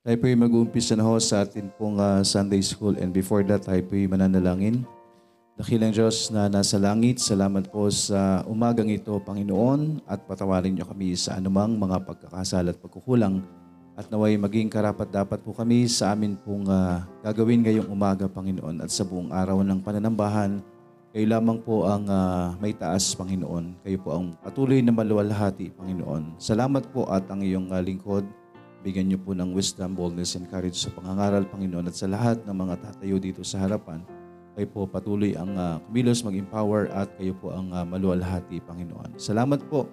Tayo po'y mag-uumpisa na ho sa atin pong ah, Sunday School and before that, tayo po'y mananalangin. Dakilang Diyos na nasa langit, salamat po sa umagang ito, Panginoon, at patawarin niyo kami sa anumang mga pagkakasala at pagkukulang. At naway maging karapat dapat po kami sa amin pong ah, gagawin ngayong umaga, Panginoon, at sa buong araw ng pananambahan. Kayo lamang po ang ah, may taas, Panginoon. Kayo po ang patuloy na maluwalhati, Panginoon. Salamat po at ang iyong ah, lingkod Bigyan niyo po ng wisdom, boldness, and courage sa pangangaral, Panginoon, at sa lahat ng mga tatayo dito sa harapan. Kayo po patuloy ang uh, kumilos, mag-empower, at kayo po ang uh, maluwalhati, Panginoon. Salamat po.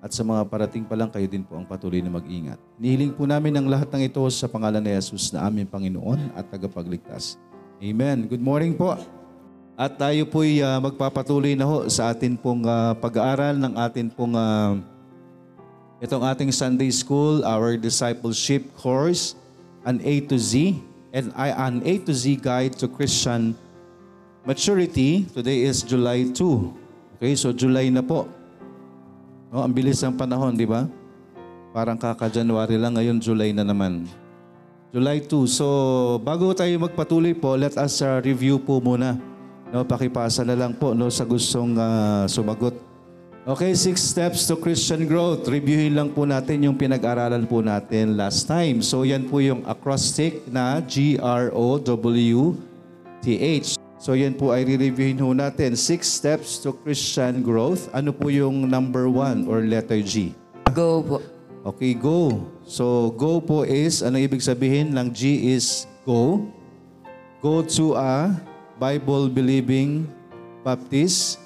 At sa mga parating pa lang, kayo din po ang patuloy na mag-ingat. Nihiling po namin ang lahat ng ito sa pangalan ni Jesus na aming Panginoon at tagapagligtas. Amen. Good morning po. At tayo po'y uh, magpapatuloy na ho sa atin pong uh, pag-aaral ng atin pong uh, Itong ating Sunday School, our discipleship course, an A to Z, and I an A to Z guide to Christian maturity. Today is July 2. Okay, so July na po. No, ang bilis ng panahon, di ba? Parang kaka-January lang, ngayon July na naman. July 2. So, bago tayo magpatuloy po, let us uh, review po muna. No, pakipasa na lang po no, sa gustong uh, sumagot Okay, six steps to Christian growth. Reviewin lang po natin yung pinag-aralan po natin last time. So yan po yung acrostic na G-R-O-W-T-H. So yan po ay re-reviewin ho natin. Six steps to Christian growth. Ano po yung number one or letter G? Go po. Okay, go. So go po is, ano ibig sabihin ng G is go. Go to a Bible-believing Baptist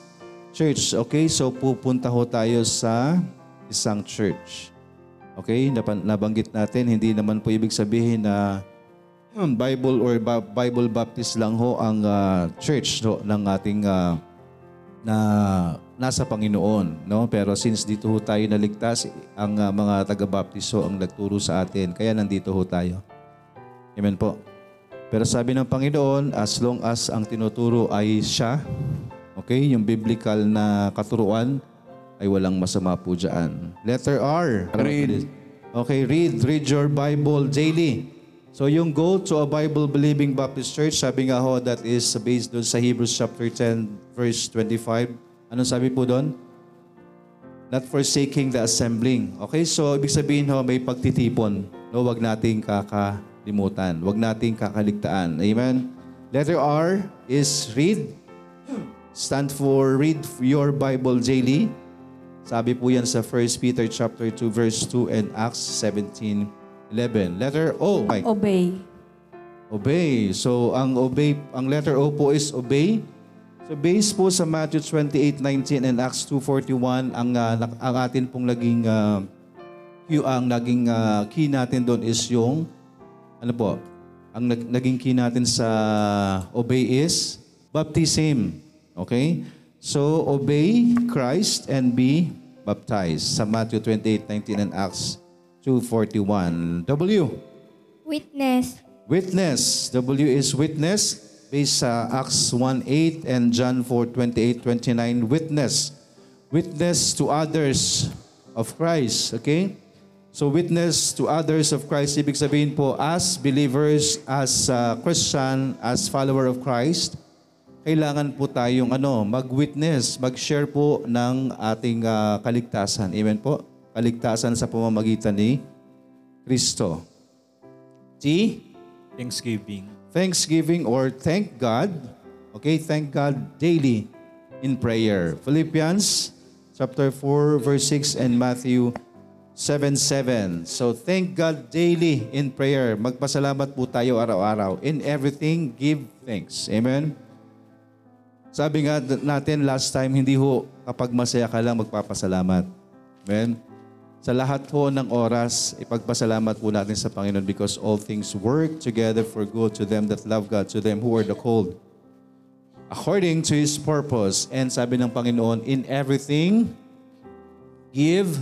church. Okay, so pupunta ho tayo sa isang church. Okay, nabanggit natin, hindi naman po ibig sabihin na hmm, Bible or Bible Baptist lang ho ang uh, church no, ng ating uh, na nasa Panginoon, no? Pero since dito ho tayo naligtas, ang uh, mga taga-baptist ho ang nagturo sa atin, kaya nandito ho tayo. Amen po. Pero sabi ng Panginoon, as long as ang tinuturo ay siya, Okay, yung biblical na katuruan ay walang masama po dyan. Letter R. Read. Okay, read. Read your Bible daily. So yung go to a Bible-believing Baptist church, sabi nga ho, that is based doon sa Hebrews chapter 10, verse 25. Anong sabi po doon? Not forsaking the assembling. Okay, so ibig sabihin ho, may pagtitipon. No, wag nating kakalimutan. Wag nating kakaligtaan. Amen? Letter R is read stand for read your Bible daily. Sabi po yan sa 1 Peter chapter 2 verse 2 and Acts 17:11. Letter O. Obey. Obey. So ang obey, ang letter O po is obey. So based po sa Matthew 28:19 and Acts 2:41 ang uh, ang atin pong naging uh, ang naging uh, key natin doon is yung ano po? Ang naging key natin sa obey is baptism. Okay? So, obey Christ and be baptized. Sa Matthew 28:19 and Acts 2.41. W. Witness. Witness. W is witness. Based sa Acts 1.8 and John 4.28-29. Witness. Witness to others of Christ. Okay? So witness to others of Christ, ibig sabihin po, as believers, as uh, Christian, as follower of Christ, kailangan po tayong ano, mag-witness, mag-share po ng ating uh, kaligtasan. Amen po? Kaligtasan sa pamamagitan ni Kristo. T? Thanksgiving. Thanksgiving or thank God. Okay, thank God daily in prayer. Philippians chapter 4 verse 6 and Matthew 7:7. So thank God daily in prayer. Magpasalamat po tayo araw-araw. In everything give thanks. Amen. Sabi nga natin last time, hindi ho kapag masaya ka lang magpapasalamat. Amen? Sa lahat ho ng oras, ipagpasalamat po natin sa Panginoon because all things work together for good to them that love God, to them who are the called. According to His purpose. And sabi ng Panginoon, in everything, give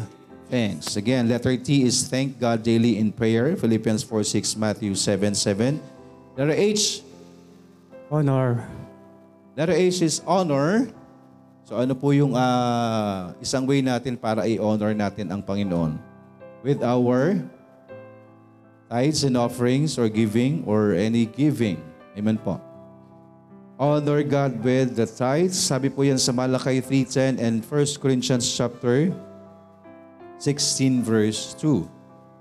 thanks. Again, letter T is thank God daily in prayer. Philippians 4.6, Matthew 7.7. Letter H, honor. Letter H is honor. So ano po yung uh, isang way natin para i-honor natin ang Panginoon? With our tithes and offerings or giving or any giving. Amen po. Honor God with the tithes. Sabi po yan sa Malakay 3.10 and 1 Corinthians chapter 16 verse 2.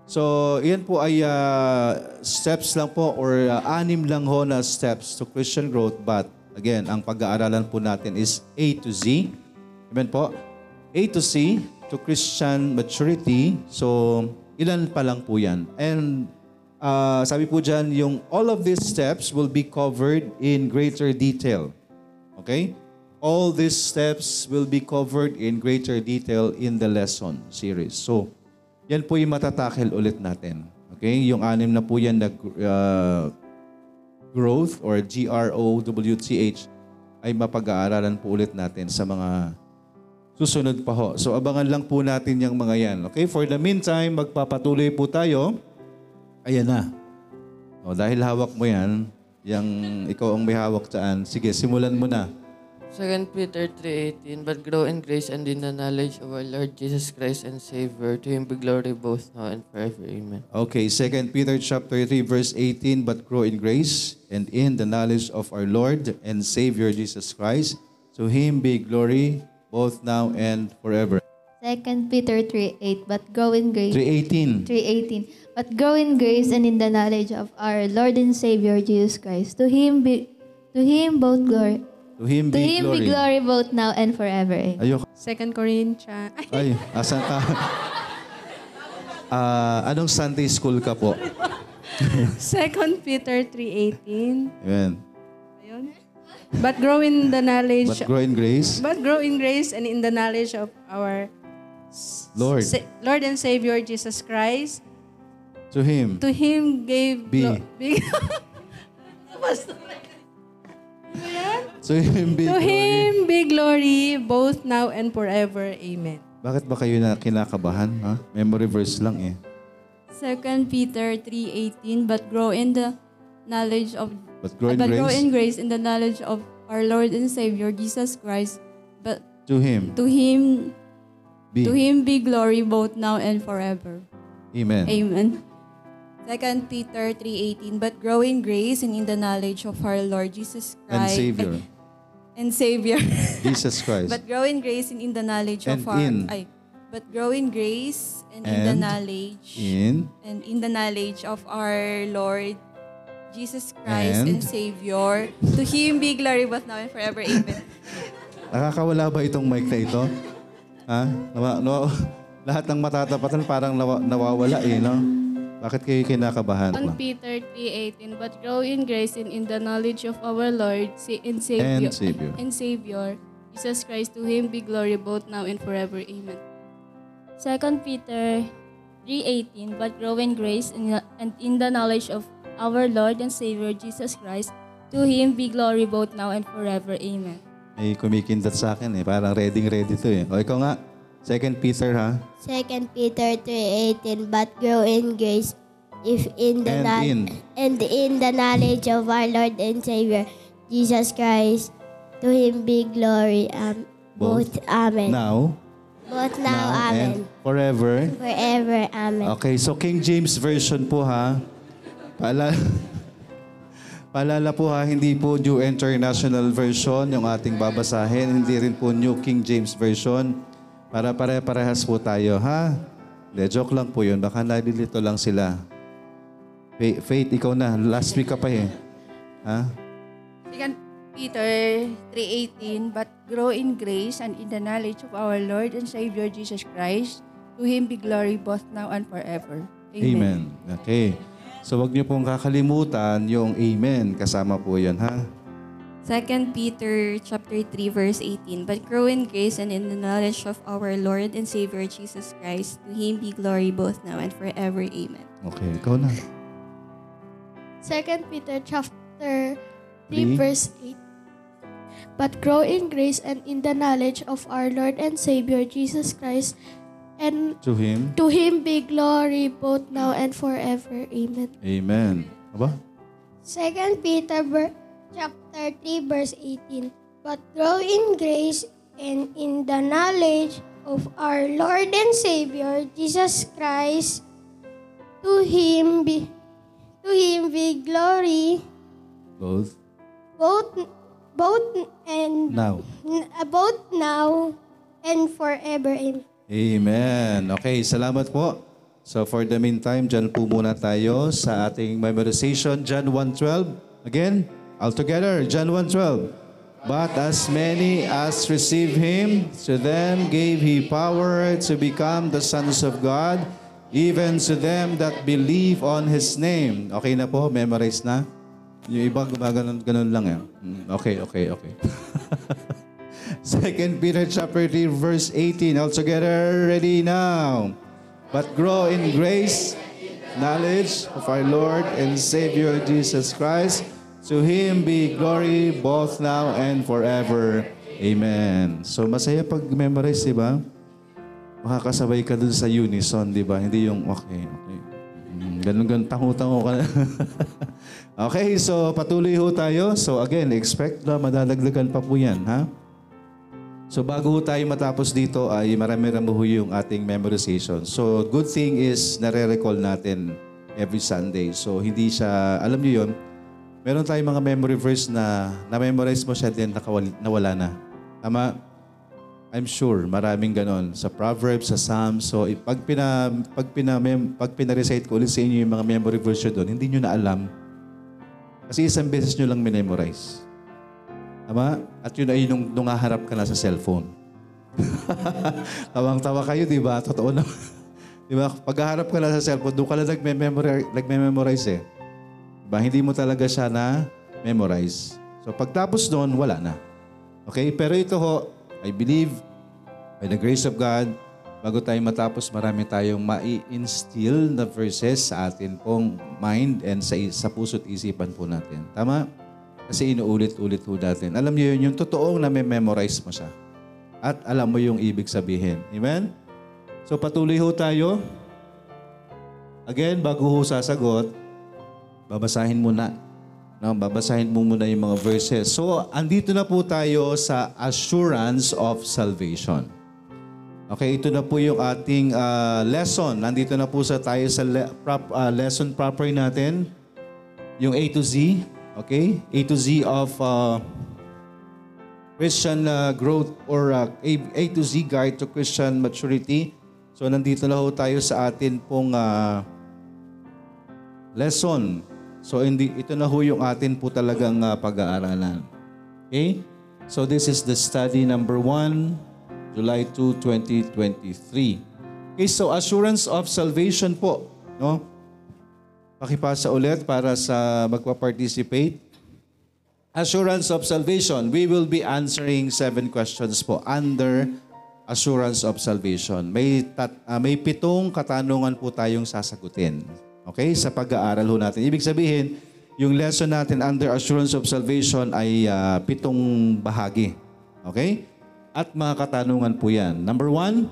So, yan po ay ah, steps lang po or ah, anim lang ho na steps to Christian growth. But again, ang pag-aaralan po natin is A to Z. Amen po? A to C to Christian maturity. So, ilan pa lang po yan. And ah, sabi po dyan, yung all of these steps will be covered in greater detail. Okay? All these steps will be covered in greater detail in the lesson series. So, yan po yung matatakel ulit natin. Okay? Yung anim na po yan na uh, growth or G-R-O-W-T-H ay mapag-aaralan po ulit natin sa mga susunod pa ho. So, abangan lang po natin yung mga yan. Okay? For the meantime, magpapatuloy po tayo. Ayan na. O, dahil hawak mo yan, yung ikaw ang may hawak dyan, sige, simulan mo na. 2 Peter 3.18 But grow in grace and in the knowledge of our Lord Jesus Christ and Savior. To Him be glory both now and forever. Amen. Okay, 2 Peter chapter 3 verse 18, but grow in grace and in the knowledge of our Lord and Savior Jesus Christ. To him be glory both now and forever. 2 Peter 3.8 But grow in grace. 318. 3.18 But grow in grace and in the knowledge of our Lord and Savior Jesus Christ. To Him be to Him both glory. To him To be Him glory. be glory both now and forever. Amen. Ayoko. Second Corinthians. Ay, Ay, asan ka? Ah, anong Sunday school ka po? Second Peter 3.18. Amen. Ayun. But grow in the knowledge But grow in grace, but grow in grace and in the knowledge of our Lord. Sa- Lord and Savior Jesus Christ. To him. To Him gave Be. glo- be- To him be to glory. Him be glory both now and forever. Amen. Bakit ba kayo na kinakabahan? Ha? Memory verse lang eh. 2 Peter 3:18 but grow in the knowledge of But grow in but grow grace in grace in the knowledge of our Lord and Savior Jesus Christ but to him. to him Be. to him be glory both now and forever Amen. amen 2 Peter 3:18 but grow in grace and in the knowledge of our Lord Jesus And Christ Savior. And Savior Jesus Christ. but grow in grace and in the knowledge And of our in. ay, but grow in grace and, in the And knowledge in and in the knowledge of our Lord Jesus Christ And? and, Savior. To Him be glory both now and forever. Amen. Nakakawala ba itong mic na ito? Ha? Nawa, nawa, lahat ng matatapatan parang nawa, nawawala eh, no? Bakit kayo kinakabahan? 1 Peter 3.18 But grow in grace and in the knowledge of our Lord and Savior, And Savior. and Savior, Jesus Christ. To Him be glory both now and forever. Amen. 2 Peter 3.18 But grow in grace and in the knowledge of our Lord and Savior Jesus Christ. To Him be glory both now and forever. Amen. May kumikindat sa akin eh. Parang ready ready to eh. O ikaw nga. Second Peter ha? 2 Peter 3:18 But grow in grace if in the And kno- in. and in the knowledge of our Lord and Savior Jesus Christ to him be glory um, Both. both amen Now. both now, and amen forever. forever amen Okay, so King James Version po ha. Paalala, paalala po ha, hindi po New International Version yung ating babasahin. Hindi rin po New King James Version. Para pare-parehas po tayo ha. De, joke lang po yun. Baka nalilito lang sila. Faith, Faith, ikaw na. Last week ka pa eh. Ha? Second Peter 3.18 But grow in grace and in the knowledge of our Lord and Savior Jesus Christ. To Him be glory both now and forever. Amen. Okay. So wag niyo pong kakalimutan yung amen. Kasama po yan ha. 2 Peter chapter 3 verse 18 But grow in grace and in the knowledge of our Lord and Savior Jesus Christ. To Him be glory both now and forever. Amen. Okay, ikaw na. 2 Peter chapter 3 Three. verse 8. But grow in grace and in the knowledge of our Lord and Savior Jesus Christ, and To him. to him be glory both now and forever. Amen. Amen. Aba? 2 Peter ver- chapter 3 verse 18. But grow in grace and in the knowledge of our Lord and Savior Jesus Christ. To him be both both both and now. both now and forever. Amen. Amen. Okay, salamat po. So for the meantime, dyan po muna tayo sa ating memorization, John 1.12. Again, all together, John 1.12. But as many as receive Him, to them gave He power to become the sons of God, even to them that believe on His name. Okay na po? Memorize na? Yung iba gumaganon ganun lang eh. Mm, Okay, okay, okay. Second Peter chapter 3 verse 18. All together, ready now. But grow in grace, knowledge of our Lord and Savior Jesus Christ. To Him be glory both now and forever. Amen. So masaya pag memorize, di ba? Makakasabay ka dun sa unison, di ba? Hindi yung, okay, okay. Mm, Ganun, ganun, tango-tango ka na. okay, so patuloy ho tayo. So again, expect na madadagdagan pa po yan, ha? So bago tayo matapos dito ay marami-rami ho yung ating memorization. So good thing is nare-recall natin every Sunday. So hindi siya, alam niyo yon meron tayong mga memory verse na na-memorize mo siya din nawala na. Tama? I'm sure maraming ganon sa Proverbs, sa Psalms. So pag pina pag pina pag pina-recite ko ulit sa inyo yung mga memory verse doon, hindi niyo na alam. Kasi isang beses niyo lang memorize. Tama? At yun ay nung, nung haharap ka na sa cellphone. Tawang-tawa kayo, di ba? Totoo na. di ba? Pag haharap ka na sa cellphone, doon ka lang nagme-memorize, nagme-memorize eh. Diba? Hindi mo talaga siya na memorize. So pagtapos doon, wala na. Okay? Pero ito ho, I believe, by the grace of God, bago tayo matapos, marami tayong mai-instill na verses sa atin pong mind and sa, sa puso't isipan po natin. Tama? Kasi inuulit-ulit po natin. Alam niyo yun, yung totoong na-memorize mo siya. At alam mo yung ibig sabihin. Amen? So patuloy ho tayo. Again, bago ho sasagot, babasahin muna. No, babasahin mo muna yung mga verses. So, andito na po tayo sa assurance of salvation. Okay, ito na po yung ating ah, lesson. Nandito na po sa tayo sa le- prop- ah, lesson proper natin. Yung A to Z. Okay? A to Z of ah, Christian ah, growth or ah, A, A to Z guide to Christian maturity. So, nandito na ho tayo sa atin pong ah, lesson. So hindi ito na ho yung atin po talagang ah, pag-aaralan. Okay? So this is the study number 1, July 2, 2023. Okay, so assurance of salvation po, no? Pakipasa ulit para sa magpa-participate. Assurance of salvation. We will be answering seven questions po under assurance of salvation. May tat, ah, may pitong katanungan po tayong sasagutin. Okay? Sa pag-aaral ho natin. Ibig sabihin, yung lesson natin under assurance of salvation ay ah, pitong bahagi. Okay? At mga katanungan po yan. Number one,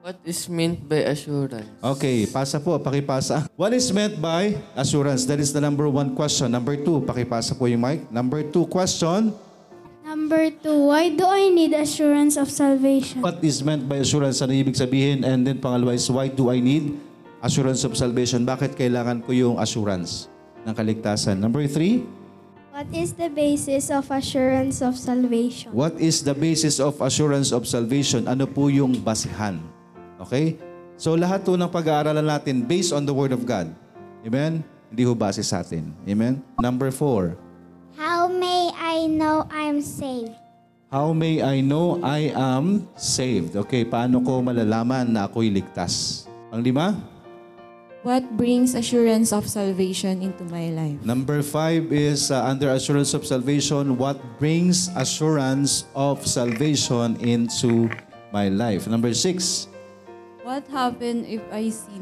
What is meant by assurance? Okay, pasa po, pakipasa. What is meant by assurance? That is the number one question. Number two, pakipasa po yung mic. Number two question, Number two, why do I need assurance of salvation? what is meant by assurance? Ano ibig sabihin? And then pangalawa is, why do I need assurance of salvation? Bakit kailangan ko yung assurance ng kaligtasan? Number three, What is the basis of assurance of salvation? what is the basis of assurance of salvation? Ano po yung basihan? Okay? So lahat po ng pag-aaralan natin based on the Word of God. Amen? Hindi ho base sa atin. Amen? Number four, How may I know I'm saved? How may I know I am saved? Okay, paano ko malalaman na ako'y ligtas? Ang lima? What brings assurance of salvation into my life? Number five is uh, under assurance of salvation, what brings assurance of salvation into my life? Number six, What happened if I sin?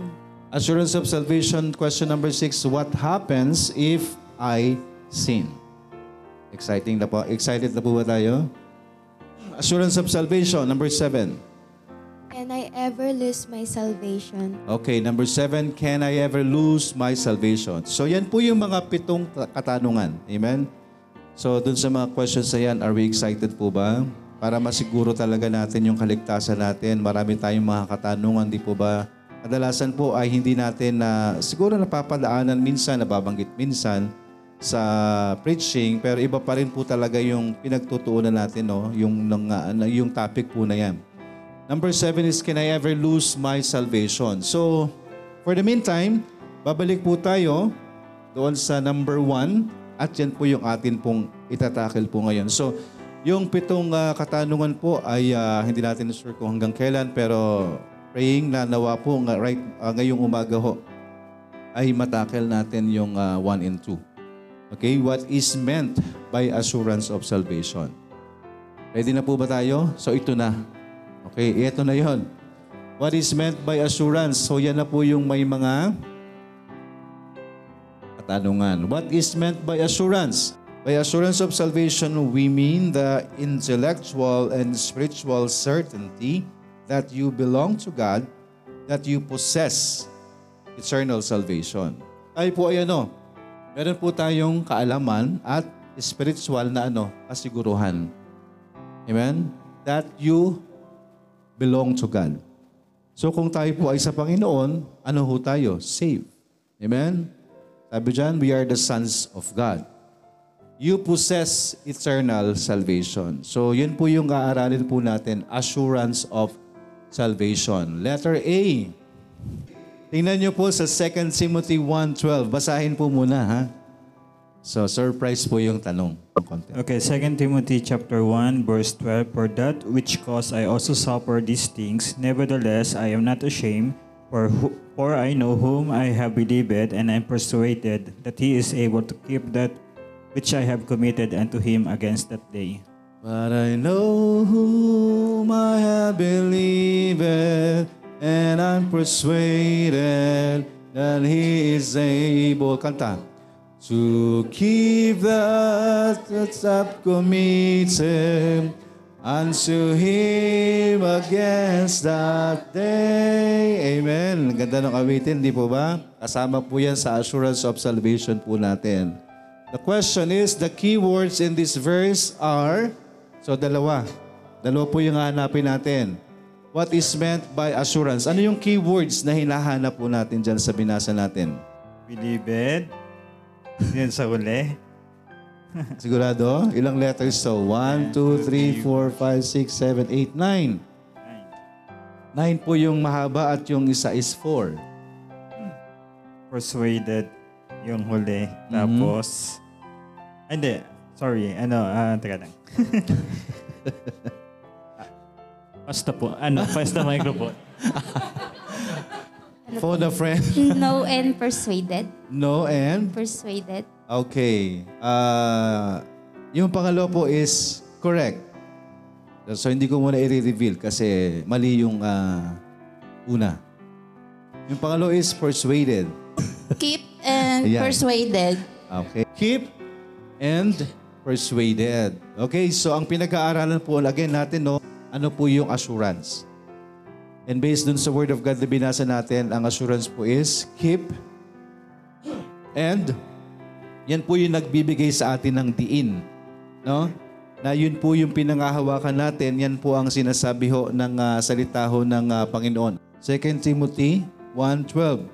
assurance of salvation, question number six, what happens if I sin? Exciting na po. Excited na po ba tayo? Assurance of salvation, number seven. Can I ever lose my salvation? Okay, number seven, can I ever lose my salvation? So yan po yung mga pitong katanungan. Amen? So dun sa mga questions na yan, are we excited po ba? Para masiguro talaga natin yung kaligtasan natin. Marami tayong mga katanungan, di po ba? Kadalasan po ay hindi natin na siguro napapadaanan minsan, nababanggit minsan. sa preaching, pero iba pa rin po talaga yung pinagtutuunan natin, no? Yung, nang, ah, yung topic po na yan. Number seven is, can I ever lose my salvation? So, for the meantime, babalik po tayo doon sa number one at yan po yung atin pong itatakil po ngayon. So, yung pitong ah, katanungan po ay ah, hindi natin sure kung hanggang kailan pero praying na nawa po nga right ah, ngayong umaga ho ay matakil natin yung 1 and 2. Okay, what is meant by assurance of salvation? Ready na po ba tayo? So ito na. Okay, ito na yon. What is meant by assurance? So yan na po yung may mga katanungan. What is meant by assurance? By assurance of salvation, we mean the intellectual and spiritual certainty that you belong to God, that you possess eternal salvation. Ay po ay ano, meron po tayong kaalaman at spiritual na ano, kasiguruhan. Amen? That you belong to God. So kung tayo po ay sa Panginoon, ano ho tayo? Saved. Amen? Sabi dyan, we are the sons of God. You possess eternal salvation. So yun po yung aaralin po natin, assurance of salvation. Letter A. Tingnan niyo po sa 2 Timothy 1.12. Basahin po muna ha. So surprise po yung tanong. Okay, 2 Timothy chapter 1, verse 12. For that which cause I also suffer these things, nevertheless I am not ashamed, for, who, for I know whom I have believed, and I am persuaded that he is able to keep that which I have committed unto him against that day. But I know whom I have believed, and I'm persuaded that He is able, kanta, to keep that that's up committed unto Him against that day. Amen. Ganda ng awitin, di po ba? Kasama po yan sa assurance of salvation po natin. The question is, the key words in this verse are, so dalawa. Dalawa po yung hanapin natin. What is meant by assurance? Ano yung key words na hinahanap po natin dyan sa binasa natin? Believed. Yan sa uli. Sigurado? Ilang letters to? 1, 2, 3, 4, 5, 6, 7, 8, 9. 9 po yung mahaba at yung isa is 4. Persuaded yung huli. Tapos, ah, hindi. Sorry. Ano, ah, teka lang. Basta po. Ano, basta microphone. Phone a friend. No and persuaded. No and? Persuaded. Okay. Ah, yung pangalawa po is correct. So hindi ko muna i-reveal kasi mali yung ah, una. Yung pangalawa is persuaded. Keep and Ayan. persuaded. Okay. Keep and persuaded. Okay, so ang pinag-aaralan po again natin, no, ano po yung assurance? And based dun sa Word of God na binasa natin, ang assurance po is keep and yan po yung nagbibigay sa atin ng diin. No? Na yun po yung pinangahawakan natin, yan po ang sinasabi ho ng ah, salita ho ng ah, Panginoon. 2 Timothy 1.12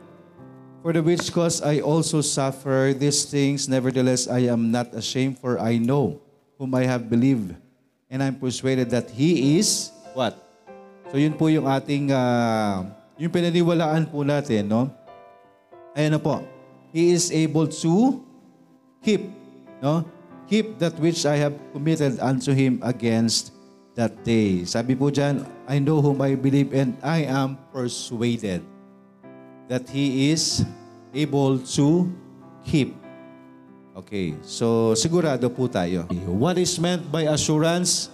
For the which cause I also suffer these things, nevertheless I am not ashamed, for I know whom I have believed, and I'm persuaded that He is what? So yun po yung ating, ah, yung pinaniwalaan po natin, no? Ayan na po. He is able to keep, no? Keep that which I have committed unto Him against that day. Sabi po dyan, I know whom I believe and I am persuaded that He is able to keep. Okay, so sigurado po tayo. What is meant by assurance?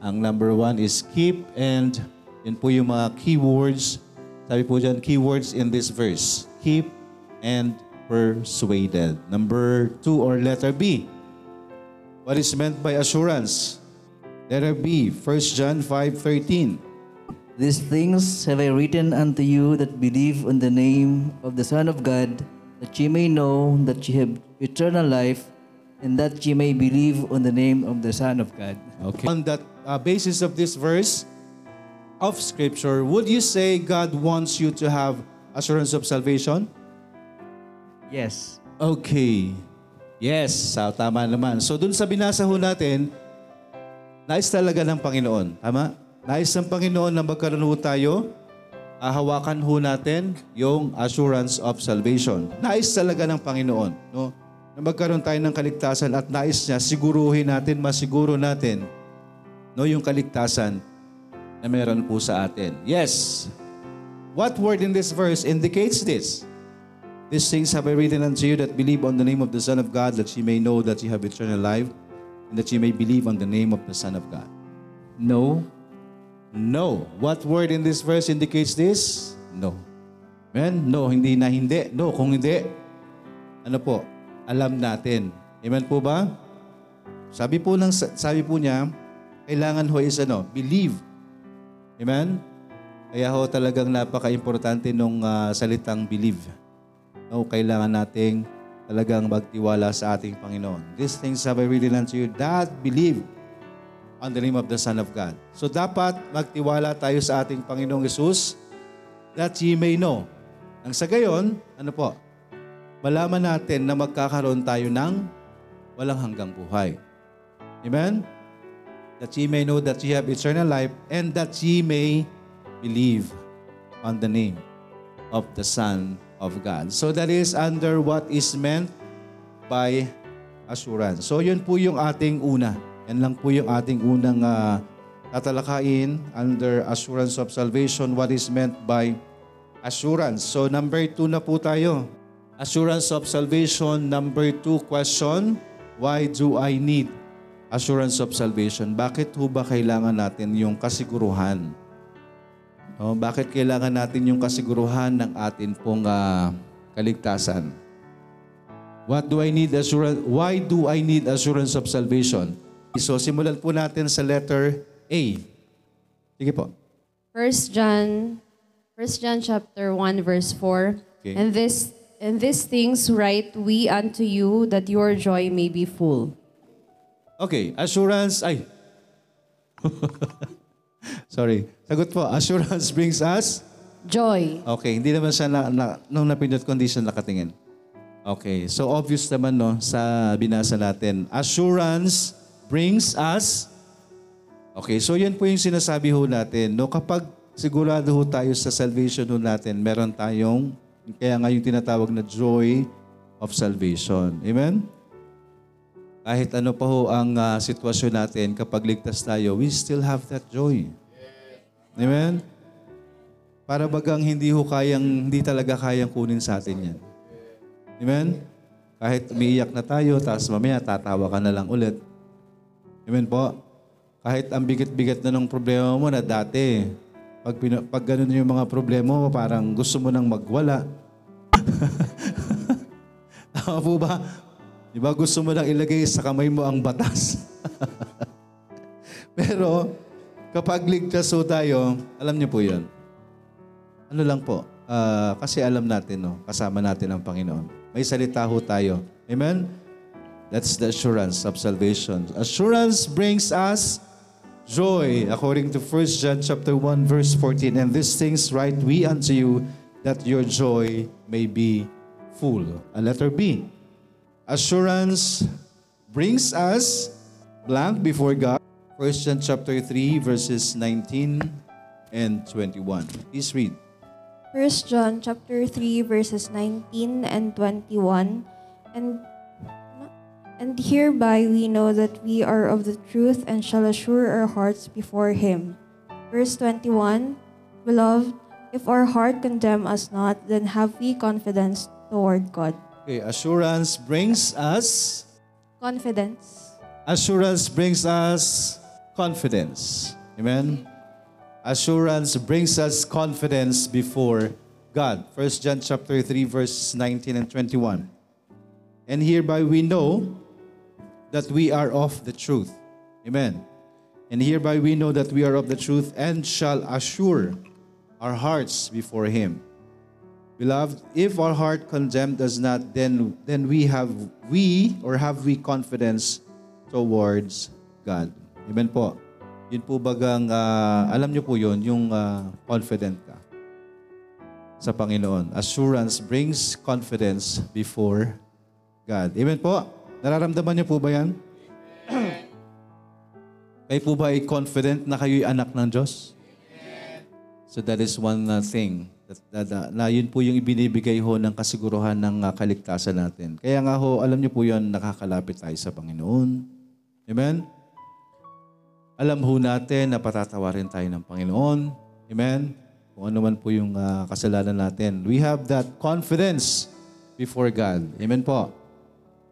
Ang number one is keep and yun po yung mga keywords. Sabi po dyan, keywords in this verse. Keep and persuaded. Number two or letter B. What is meant by assurance? Letter B, 1 John 5.13. These things have I written unto you that believe on the name of the Son of God, that ye may know that ye have eternal life, and that ye may believe on the name of the Son of God. Okay. On that uh, basis of this verse of Scripture, would you say God wants you to have assurance of salvation? Yes. Okay. Yes, sa tama naman. So dun sa binasa ho natin, nais talaga ng Panginoon. Tama? Nais ng Panginoon na magkaroon ho tayo, ahawakan ho natin yung assurance of salvation. Nais talaga ng Panginoon. No? Na magkaroon tayo ng kaligtasan at nais niya, siguruhin natin, masiguro natin no, yung kaligtasan na meron po sa atin. Yes. What word in this verse indicates this? These things have I written unto you that believe on the name of the Son of God, that ye may know that ye have eternal life, and that ye may believe on the name of the Son of God. No. No. What word in this verse indicates this? No. Amen? No, hindi na hindi. No, kung hindi, ano po, alam natin. Amen po ba? Sabi po, ng, sabi po niya, kailangan ho is ano, believe. Amen? Kaya ho talagang napaka-importante nung ah, salitang believe. No, kailangan nating talagang magtiwala sa ating Panginoon. These things have I written unto you that believe on the name of the Son of God. So dapat magtiwala tayo sa ating Panginoong Yesus that ye may know. Ang sa gayon, ano po, malaman natin na magkakaroon tayo ng walang hanggang buhay. Amen? That ye may know that ye have eternal life and that ye may believe on the name of the Son of God. So that is under what is meant by assurance. So yun po yung ating una. Yan lang po yung ating unang ah, tatalakayin under assurance of salvation, what is meant by assurance. So number two na po tayo. Assurance of salvation. Number two question, why do I need assurance of salvation? Bakit ho ba kailangan natin yung kasiguruhan? No, bakit kailangan natin yung kasiguruhan ng atin pong ah, kaligtasan? What do I need assurance? Why do I need assurance of salvation? So simulan po natin sa letter A. Sige po. First John, First John chapter 1 verse 4. Okay. And this and these things write we unto you that your joy may be full. Okay, assurance, ay. Sorry. Sagot po, assurance brings us? Joy. Okay, hindi naman siya na, na, nung napindot siya nakatingin. Okay, so obvious naman no, sa binasa natin. Assurance brings us? Okay, so yan po yung sinasabi ho natin. No, kapag sigurado ho tayo sa salvation ho natin, meron tayong, kaya nga yung tinatawag na joy of salvation. Amen? Kahit ano pa ho ang ah, sitwasyon natin, kapag ligtas tayo, we still have that joy. Amen? Para bagang hindi ho kayang, hindi talaga kayang kunin sa atin yan. Amen? Kahit umiiyak na tayo, tapos mamaya tatawa ka na lang ulit. Amen po? Kahit ang bigat-bigat na ng problema mo na dati, pag, pina, pag ganun yung mga problema mo, parang gusto mo nang magwala. Tama po ba? Di ba gusto mo nang ilagay sa kamay mo ang batas? Pero kapag ligtas ho tayo, alam niyo po yun. Ano lang po, ah, kasi alam natin, no, kasama natin ang Panginoon. May salita ho tayo. Amen? That's the assurance of salvation. Assurance brings us joy, according to 1 John chapter 1, verse 14. And these things write we unto you, that your joy may be full. A letter B. Assurance brings us blank before God. 1 John chapter 3, verses 19 and 21. Please read. First John chapter 3 verses 19 and 21 and and hereby we know that we are of the truth and shall assure our hearts before him. Verse 21 Beloved, if our heart condemn us not, then have we confidence toward God. Okay, assurance brings us Confidence. assurance brings us confidence. Amen. Assurance brings us confidence before God. 1 John chapter 3 verse 19 and 21. And hereby we know that we are of the truth. Amen. And hereby we know that we are of the truth and shall assure our hearts before him. Beloved, if our heart condemned us not, then then we have we or have we confidence towards God. Amen po. Yun po bagang ah, alam niyo po yun, yung ah, confident ka sa Panginoon. Assurance brings confidence before God. Amen po. Nararamdaman niyo po ba yan? kayo po ba ay confident na kayo'y anak ng Diyos? So that is one uh, thing. Uh, na yun po yung ibinibigay ho ng kasiguruhan ng uh, kaligtasan natin. Kaya nga ho, alam niyo po yun, nakakalapit tayo sa Panginoon. Amen? Alam ho natin na patatawarin tayo ng Panginoon. Amen? Kung ano man po yung uh, kasalanan natin. We have that confidence before God. Amen po.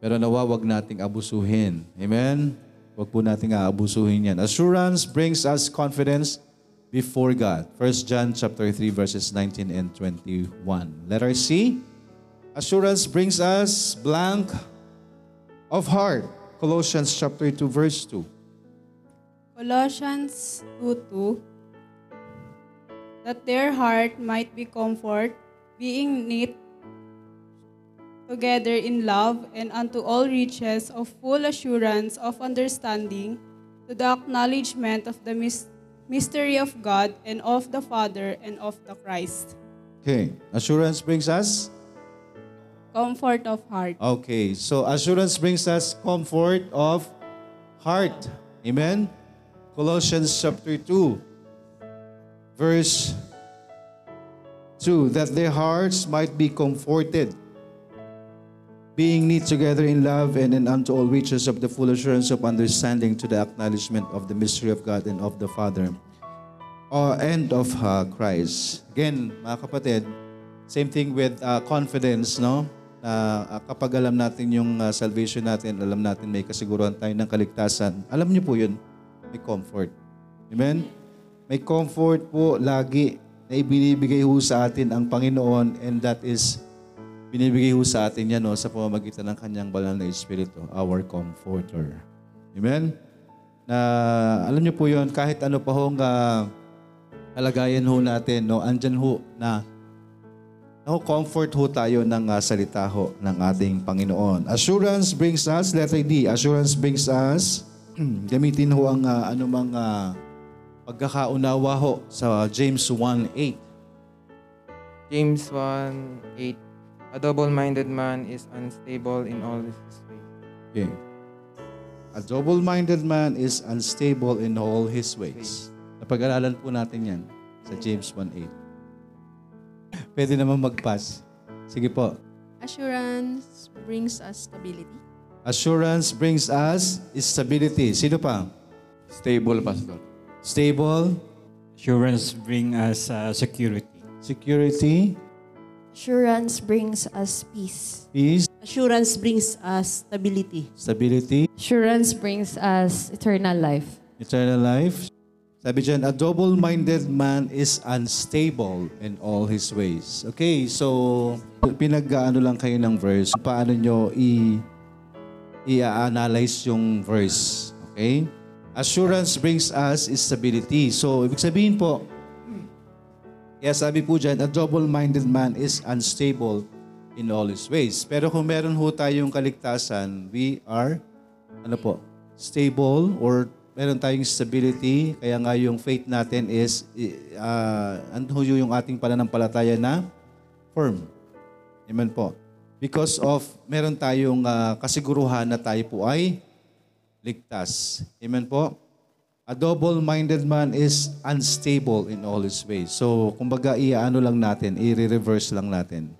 Pero nawawag nating abusuhin. Amen? Huwag po nating aabusuhin yan. Assurance brings us confidence before God. 1 John chapter 3 verses 19 and 21. Letter C. Assurance brings us blank of heart. Colossians chapter 2 verse 2. Colossians 2 2 that their heart might be comfort, being knit together in love and unto all riches of full assurance of understanding to the acknowledgement of the mys- mystery of God and of the Father and of the Christ. Okay. Assurance brings us? Comfort of heart. Okay. So assurance brings us comfort of heart. Amen? Colossians chapter 2, verse 2, that their hearts might be comforted, being knit together in love and in unto all riches of the full assurance of understanding to the acknowledgement of the mystery of God and of the Father, uh, and of uh, Christ. Again, mga kapatid, same thing with uh, confidence, no? Uh, kapag alam natin yung uh, salvation natin, alam natin may kasiguruhan tayo ng kaligtasan, alam niyo po yun, may comfort. Amen? May comfort po lagi na ibinibigay ho sa atin ang Panginoon and that is binibigay ho sa atin yan no, sa pamamagitan ng kanyang banal na Espiritu, our comforter. Amen? Na alam niyo po yon kahit ano pa hong uh, kalagayan ho natin, no, andyan ho na Ako, comfort ho tayo ng uh, salita ho ng ating Panginoon. Assurance brings us, letter D, assurance brings us, gamitin ho ang uh, anumang uh, pagkakaunawa ho sa James 1.8. James 1:8 A double-minded man is unstable in all his ways. Okay. A double-minded man is unstable in all his ways. Napag-aralan po natin yan sa James 1.8. Pwede naman mag-pass. Sige po. Assurance brings us stability. Assurance brings us stability. Sino pa? Stable, Pastor. Stable. Assurance bring us uh, security. Security. Assurance brings us peace. Peace. Assurance brings us stability. Stability. Assurance brings us eternal life. Eternal life. Sabi dyan, a double-minded man is unstable in all his ways. Okay, so pinag-ano lang kayo ng verse. Paano nyo i- i-analyze yung verse. Okay? Assurance brings us stability. So, ibig sabihin po, kaya sabi po dyan, a double-minded man is unstable in all his ways. Pero kung meron ho tayong kaligtasan, we are, ano po, stable or meron tayong stability. Kaya nga yung faith natin is, uh, ano yung ating pananampalataya na firm. Amen po. Because of, meron tayong uh, kasiguruhan na tayo po ay ligtas. Amen po. A double-minded man is unstable in all his ways. So, kumbaga, i-ano lang natin, i-reverse lang natin.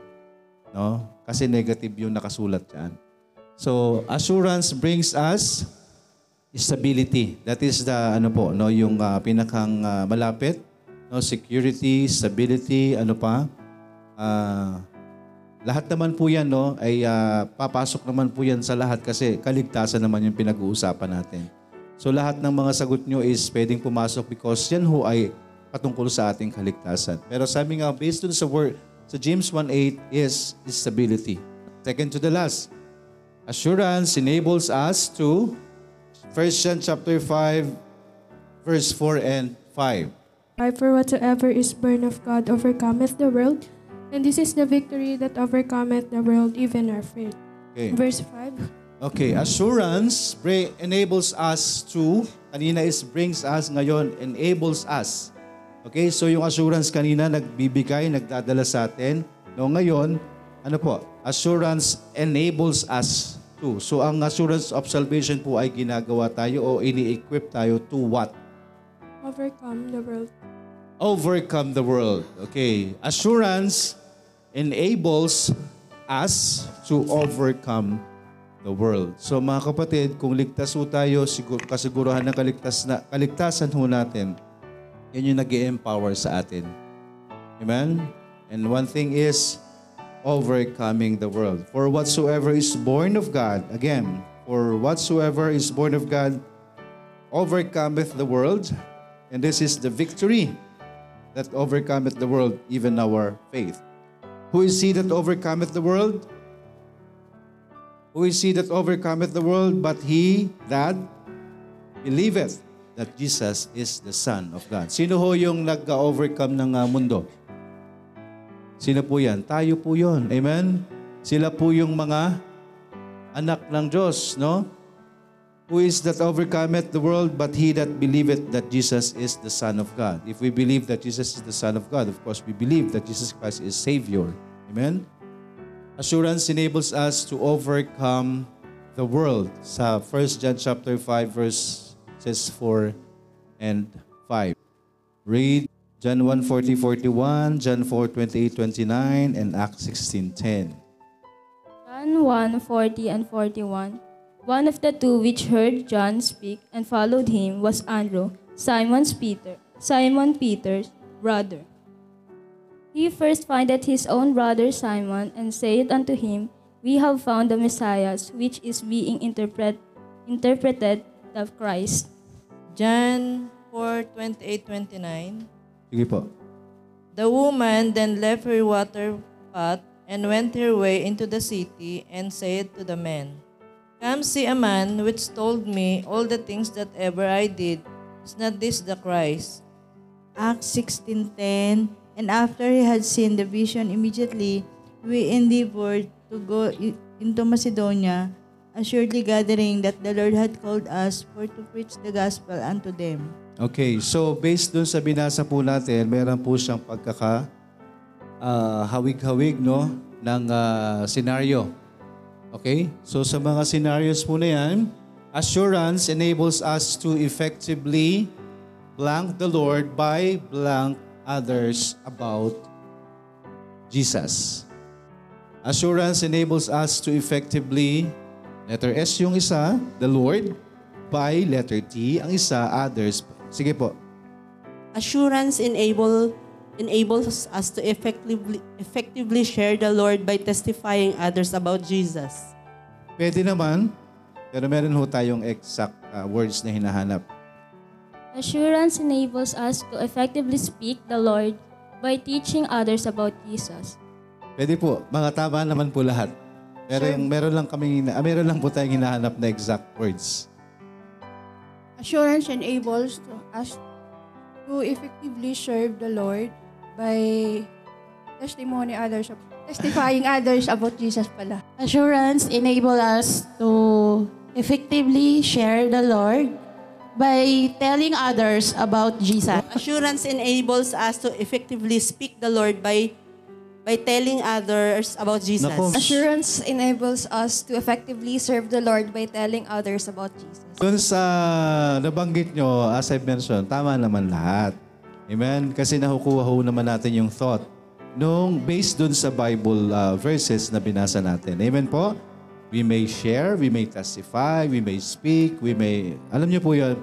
No? Kasi negative yung nakasulat dyan. So, assurance brings us stability. That is the, ano po, no, yung uh, pinakang uh, malapit. No? Security, stability, ano pa. Uh, lahat naman po yan, no, ay uh, papasok naman po yan sa lahat kasi kaligtasan naman yung pinag-uusapan natin. So lahat ng mga sagot nyo is pwedeng pumasok because yan ho ay patungkol sa ating kaligtasan. Pero sabi nga, based dun sa word, sa James 1.8 is stability. Second to the last, assurance enables us to 1 John chapter 5, verse 4 and 5. For whatsoever is born of God overcometh the world, and this is the victory that overcometh the world, even our faith. Okay. Verse 5. Okay, assurance enables us to, kanina is brings us, ngayon enables us. Okay, so yung assurance kanina nagbibigay, nagdadala sa atin. No, ngayon, ano po, assurance enables us 2. So ang assurance of salvation po ay ginagawa tayo o ini-equip tayo to what? Overcome the world. Overcome the world. Okay. Assurance enables us to overcome the world. So mga kapatid, kung ligtas ho tayo, sigur, kasiguruhan ng kaligtas na, kaligtasan ho natin, yan yung nag empower sa atin. Amen? And one thing is, overcoming the world. For whatsoever is born of God, again, for whatsoever is born of God overcometh the world, and this is the victory that overcometh the world, even our faith. Who is he that overcometh the world? Who is he that overcometh the world but he that believeth that Jesus is the Son of God? Sino ho yung nag-overcome ng uh, mundo? Sino po yan? Tayo po yon. Amen? Sila po yung mga anak ng Diyos, no? Who is that overcometh the world but he that believeth that Jesus is the Son of God? If we believe that Jesus is the Son of God, of course we believe that Jesus Christ is Savior. Amen? Assurance enables us to overcome the world. Sa 1 John chapter 5 verses 4 and 5. Read John 1, 40, 41, John 4, 28, 29, and Acts 16, 10. John 1, 40 and 41. One of the two which heard John speak and followed him was Andrew, Simon's Peter, Simon Peter's brother. He first findeth his own brother Simon and saith unto him, We have found the Messiah, which is being interpret, interpreted the Christ. John 4, 28, 29. Sige po. The woman then left her water pot and went her way into the city and said to the men, Come see a man which told me all the things that ever I did. Is not this the Christ? Acts 16.10 And after he had seen the vision immediately, we endeavored to go into Macedonia, assuredly gathering that the Lord had called us for to preach the gospel unto them. Okay, so based dun sa binasa po natin, meron po siyang pagkaka ah, hawig-hawig no ng ah, senaryo. Okay? So sa mga scenarios po na yan, assurance enables us to effectively blank the Lord by blank others about Jesus. Assurance enables us to effectively, letter S yung isa, the Lord, by letter T, ang isa, others. Sige po. Assurance enable enables us to effectively effectively share the Lord by testifying others about Jesus. Pwede naman, pero meron ho tayong exact uh, words na hinahanap. Assurance enables us to effectively speak the Lord by teaching others about Jesus. Pwede po, mga tama naman po lahat. Pero yung meron lang kami, ah, meron lang po tayong hinahanap na exact words. Assurance enables to us to effectively serve the Lord by testimony others of, testifying others about Jesus pala. Assurance enable us to effectively share the Lord by telling others about Jesus. Assurance enables us to effectively speak the Lord by by telling others about Jesus. Nako. Assurance enables us to effectively serve the Lord by telling others about Jesus. Doon sa nabanggit nyo, as I've mentioned, tama naman lahat. Amen? Kasi nakukuha ho naman natin yung thought nung based dun sa Bible uh, verses na binasa natin. Amen po? We may share, we may testify, we may speak, we may... Alam niyo po yun.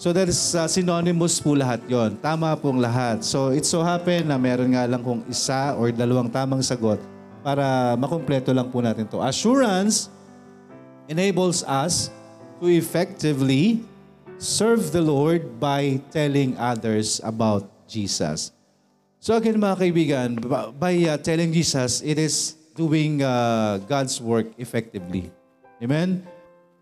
So that is uh, synonymous po lahat yon. Tama pong lahat. So it so happen na meron nga lang kung isa or dalawang tamang sagot para makumpleto lang po natin to. Assurance enables us to effectively serve the Lord by telling others about Jesus. So again mga kaibigan, by uh, telling Jesus, it is doing uh, God's work effectively. Amen?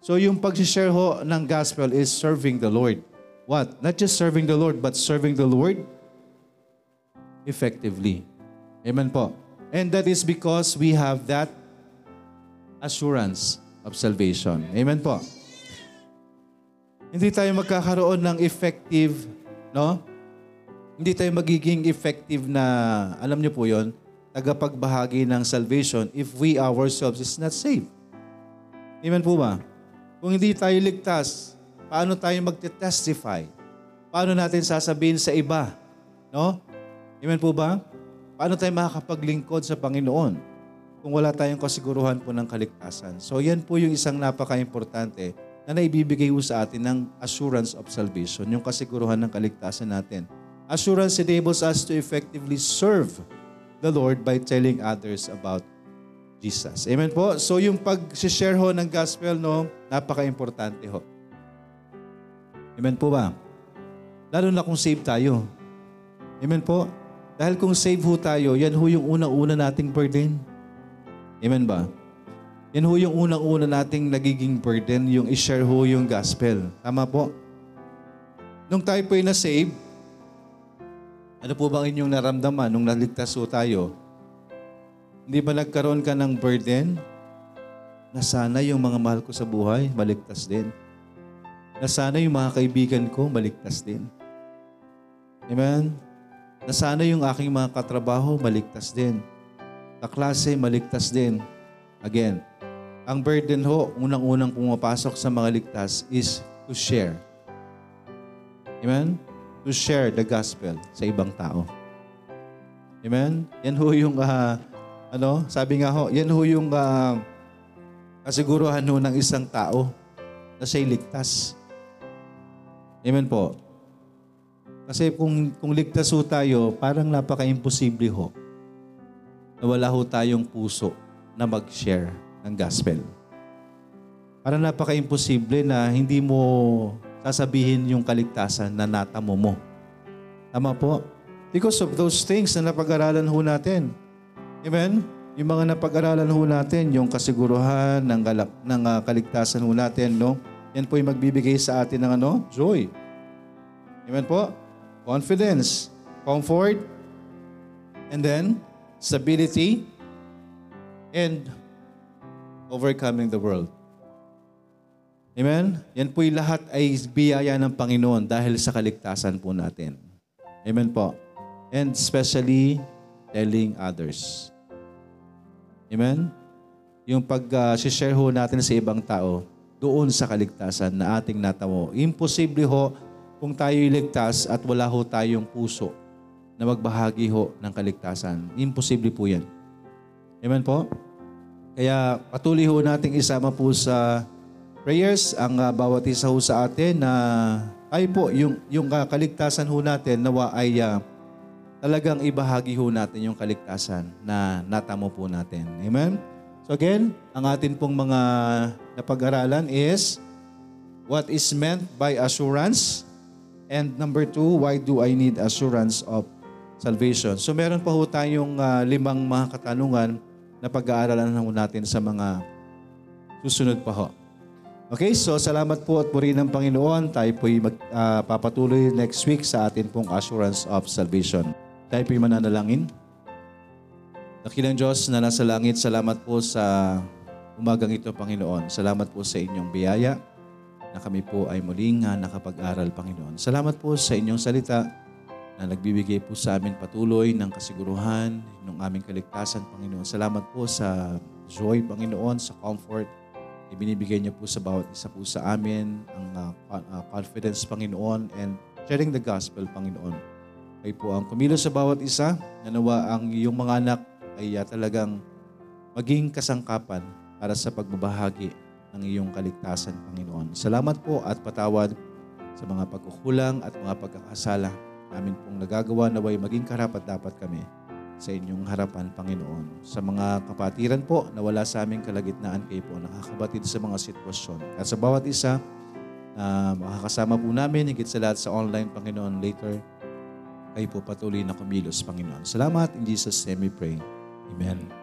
So yung pag-share ho ng gospel is serving the Lord. What? Not just serving the Lord, but serving the Lord effectively. Amen po. And that is because we have that assurance of salvation. Amen po. Hindi tayo magkakaroon ng effective, no? Hindi tayo magiging effective na, alam niyo po yon, tagapagbahagi ng salvation if we ourselves is not saved. Amen po ba? Kung hindi tayo ligtas, paano tayo magte-testify? Paano natin sasabihin sa iba? No? Amen po ba? Paano tayo makakapaglingkod sa Panginoon kung wala tayong kasiguruhan po ng kaligtasan? So yan po yung isang napaka-importante na naibibigay po sa atin ng assurance of salvation, yung kasiguruhan ng kaligtasan natin. Assurance enables us to effectively serve the Lord by telling others about Jesus. Amen po? So yung pag-share ho ng gospel, no, napaka-importante ho. Amen po ba? Lalo na kung save tayo. Amen po? Dahil kung save ho tayo, yan ho yung unang-una nating burden. Amen ba? Yan ho yung unang-una nating nagiging burden, yung i-share ho yung gospel. Tama po? Nung tayo po ay na-save, ano po bang inyong naramdaman nung naligtas ho tayo? Hindi ba nagkaroon ka ng burden na sana yung mga mahal ko sa buhay maligtas din? Na sana yung mga kaibigan ko maligtas din? Amen? Na sana yung aking mga katrabaho maligtas din? Kaklase maligtas din? Again, ang burden ho, unang-unang pumapasok sa mga ligtas is to share. Amen? To share the gospel sa ibang tao. Amen? Yan ho yung, ah, ano, sabi nga ho, yan ho yung ah, kasiguruhan ho ng isang tao na siya'y ligtas. Amen po. Kasi kung, kung ligtas ho tayo, parang napaka-imposible ho na wala ho tayong puso na mag-share ng gospel. Parang napaka-imposible na hindi mo sasabihin yung kaligtasan na natamo mo. Tama po? Because of those things na napag-aralan ho natin. Amen? Yung mga napag-aralan ho natin, yung kasiguruhan ng, galak, ng ah, kaligtasan ho natin, no? Yan po yung magbibigay sa atin ng ano? Joy. Amen po? Confidence, comfort, and then stability, and overcoming the world. Amen? Yan po'y lahat ay biyaya ng Panginoon dahil sa kaligtasan po natin. Amen po. And especially, telling others. Amen? Yung pag-share ho natin sa ibang tao, doon sa kaligtasan na ating natamo. Imposible ho kung tayo iligtas at wala ho tayong puso na magbahagi ho ng kaligtasan. Imposible po yan. Amen po? Kaya patuloy ho nating isama po sa prayers ang uh, bawat isa ho sa atin na ay po yung yung uh, kaligtasan ho natin nawa ay uh, talagang ibahagi ho natin yung kaligtasan na natamo po natin. Amen? So again, ang atin pong mga napag-aralan is what is meant by assurance and number two, why do I need assurance of salvation? So meron pa ho tayong uh, limang mga katanungan na pag-aaralan natin sa mga susunod pa ho. Okay, so salamat po at puri ng Panginoon. Tayo po'y magpapatuloy uh, next week sa atin pong assurance of salvation. Tayo po'y mananalangin. Dakilang Diyos na nasa langit, salamat po sa umagang ito, Panginoon. Salamat po sa inyong biyaya na kami po ay muling nakapag-aral, Panginoon. Salamat po sa inyong salita na nagbibigay po sa amin patuloy ng kasiguruhan ng aming kaligtasan, Panginoon. Salamat po sa joy, Panginoon, sa comfort. Ibinibigay niyo po sa bawat isa po sa amin ang uh, confidence, Panginoon, and sharing the gospel, Panginoon. Kayo po ang kumilos sa bawat isa. Nanawa ang iyong mga anak ay uh, talagang maging kasangkapan para sa pagbabahagi ng iyong kaligtasan, Panginoon. Salamat po at patawad sa mga pagkukulang at mga pagkakasala namin pong nagagawa na way maging karapat dapat kami sa inyong harapan, Panginoon. Sa mga kapatiran po na wala sa aming kalagitnaan, kayo po nakakabatid sa mga sitwasyon. At sa bawat isa uh, makakasama po namin, higit sa lahat sa online, Panginoon, later, kayo po patuloy na kumilos, Panginoon. Salamat. In Jesus' name we pray. Amen.